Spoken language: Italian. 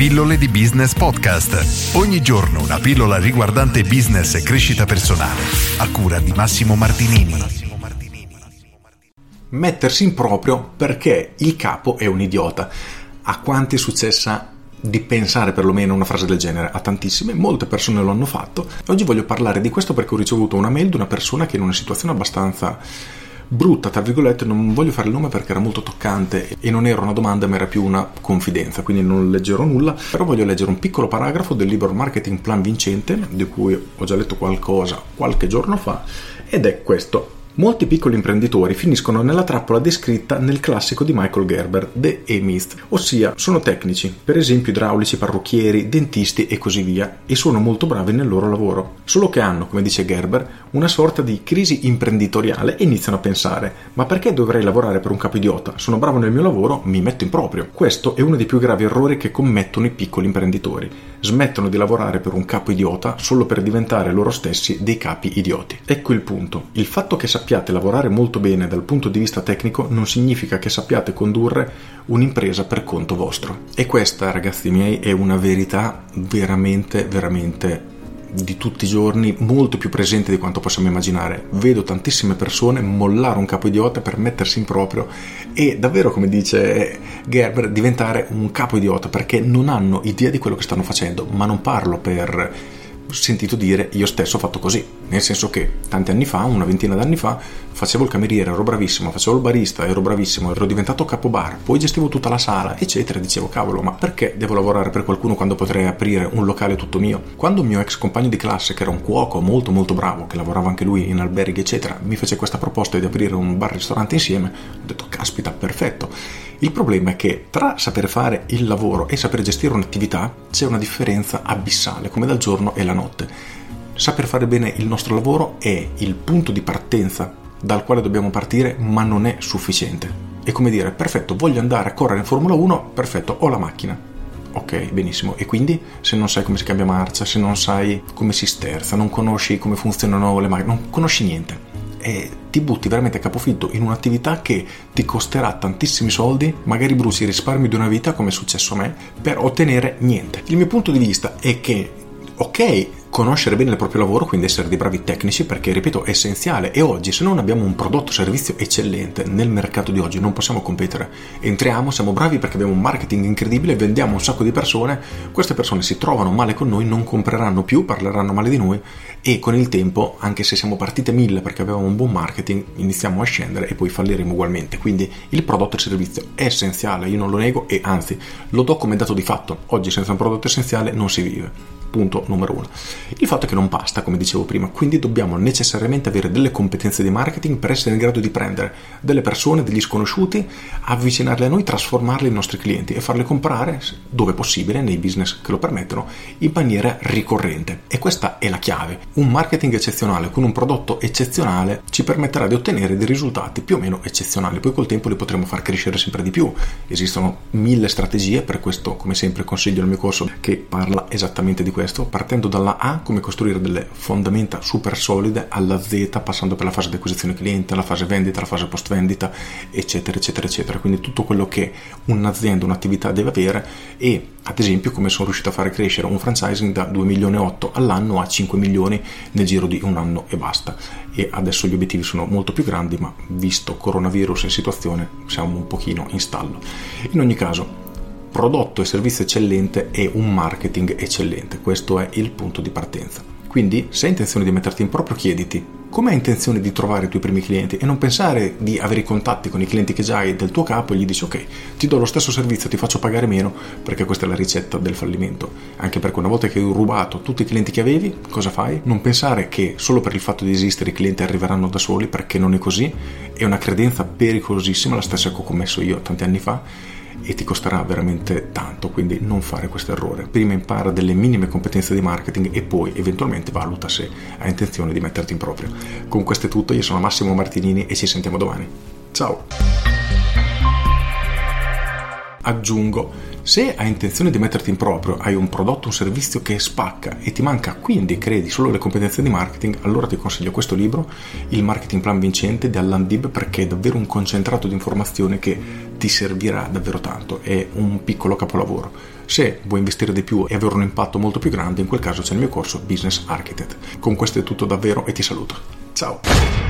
Pillole di Business Podcast. Ogni giorno una pillola riguardante business e crescita personale. A cura di Massimo Martinini. Mettersi in proprio perché il capo è un idiota. A quanti è successa di pensare perlomeno una frase del genere a tantissime, molte persone lo hanno fatto. Oggi voglio parlare di questo perché ho ricevuto una mail di una persona che in una situazione abbastanza brutta, tra virgolette, non voglio fare il nome perché era molto toccante e non era una domanda ma era più una confidenza, quindi non leggerò nulla, però voglio leggere un piccolo paragrafo del libro Marketing Plan Vincente, di cui ho già letto qualcosa qualche giorno fa, ed è questo. Molti piccoli imprenditori finiscono nella trappola descritta nel classico di Michael Gerber, The E-Myth, ossia sono tecnici, per esempio idraulici, parrucchieri, dentisti e così via, e sono molto bravi nel loro lavoro. Solo che hanno, come dice Gerber, una sorta di crisi imprenditoriale e iniziano a pensare: ma perché dovrei lavorare per un capo idiota? Sono bravo nel mio lavoro, mi metto in proprio. Questo è uno dei più gravi errori che commettono i piccoli imprenditori. Smettono di lavorare per un capo idiota solo per diventare loro stessi dei capi idioti. Ecco il punto. Il fatto che sappiate lavorare molto bene dal punto di vista tecnico non significa che sappiate condurre un'impresa per conto vostro. E questa, ragazzi miei, è una verità veramente, veramente di tutti i giorni molto più presente di quanto possiamo immaginare. Vedo tantissime persone mollare un capo idiota per mettersi in proprio e davvero, come dice Gerber, diventare un capo idiota perché non hanno idea di quello che stanno facendo, ma non parlo per sentito dire io stesso ho fatto così, nel senso che tanti anni fa, una ventina d'anni fa, facevo il cameriere, ero bravissimo, facevo il barista, ero bravissimo, ero diventato capo bar, poi gestivo tutta la sala, eccetera, dicevo cavolo, ma perché devo lavorare per qualcuno quando potrei aprire un locale tutto mio? Quando un mio ex compagno di classe, che era un cuoco molto molto bravo, che lavorava anche lui in alberghi, eccetera, mi fece questa proposta di aprire un bar-ristorante insieme, ho detto caspita, perfetto il problema è che tra saper fare il lavoro e saper gestire un'attività c'è una differenza abissale, come dal giorno e la notte. Saper fare bene il nostro lavoro è il punto di partenza dal quale dobbiamo partire, ma non è sufficiente. È come dire, perfetto, voglio andare a correre in Formula 1, perfetto, ho la macchina. Ok, benissimo. E quindi se non sai come si cambia marcia, se non sai come si sterza, non conosci come funzionano le macchine, non conosci niente e ti butti veramente a capofitto in un'attività che ti costerà tantissimi soldi, magari bruci i risparmi di una vita come è successo a me, per ottenere niente. Il mio punto di vista è che, ok, conoscere bene il proprio lavoro, quindi essere dei bravi tecnici, perché ripeto è essenziale e oggi se non abbiamo un prodotto o servizio eccellente nel mercato di oggi non possiamo competere. Entriamo, siamo bravi perché abbiamo un marketing incredibile, vendiamo un sacco di persone, queste persone si trovano male con noi, non compreranno più, parleranno male di noi e con il tempo, anche se siamo partite mille perché avevamo un buon marketing, iniziamo a scendere e poi falliremo ugualmente. Quindi il prodotto e servizio è essenziale, io non lo nego e anzi lo do come dato di fatto. Oggi senza un prodotto essenziale non si vive punto numero uno. Il fatto è che non basta, come dicevo prima, quindi dobbiamo necessariamente avere delle competenze di marketing per essere in grado di prendere delle persone, degli sconosciuti, avvicinarle a noi, trasformarle in nostri clienti e farle comprare, dove possibile, nei business che lo permettono, in maniera ricorrente. E questa è la chiave. Un marketing eccezionale con un prodotto eccezionale ci permetterà di ottenere dei risultati più o meno eccezionali. Poi col tempo li potremo far crescere sempre di più. Esistono mille strategie, per questo, come sempre, consiglio il mio corso che parla esattamente di questo questo, partendo dalla A, come costruire delle fondamenta super solide, alla Z, passando per la fase di acquisizione cliente, la fase vendita, la fase post vendita, eccetera, eccetera, eccetera. Quindi tutto quello che un'azienda, un'attività deve avere e, ad esempio, come sono riuscito a fare crescere un franchising da 2 milioni e 8 all'anno a 5 milioni nel giro di un anno e basta. E adesso gli obiettivi sono molto più grandi, ma visto coronavirus e situazione, siamo un pochino in stallo. In ogni caso, prodotto e servizio eccellente e un marketing eccellente. Questo è il punto di partenza. Quindi, se hai intenzione di metterti in proprio, chiediti come hai intenzione di trovare i tuoi primi clienti e non pensare di avere i contatti con i clienti che già hai del tuo capo e gli dici ok, ti do lo stesso servizio, ti faccio pagare meno perché questa è la ricetta del fallimento. Anche perché una volta che hai rubato tutti i clienti che avevi, cosa fai? Non pensare che solo per il fatto di esistere i clienti arriveranno da soli perché non è così, è una credenza pericolosissima, la stessa che ho commesso io tanti anni fa e ti costerà veramente tanto, quindi non fare questo errore. Prima impara delle minime competenze di marketing e poi eventualmente valuta se hai intenzione di metterti in proprio. Con questo è tutto, io sono Massimo Martinini e ci sentiamo domani. Ciao! Aggiungo, se hai intenzione di metterti in proprio, hai un prodotto, un servizio che spacca e ti manca quindi credi solo le competenze di marketing, allora ti consiglio questo libro, Il marketing plan vincente di Allan Dib, perché è davvero un concentrato di informazione che ti servirà davvero tanto, è un piccolo capolavoro. Se vuoi investire di più e avere un impatto molto più grande, in quel caso c'è il mio corso Business Architect. Con questo è tutto davvero e ti saluto. Ciao!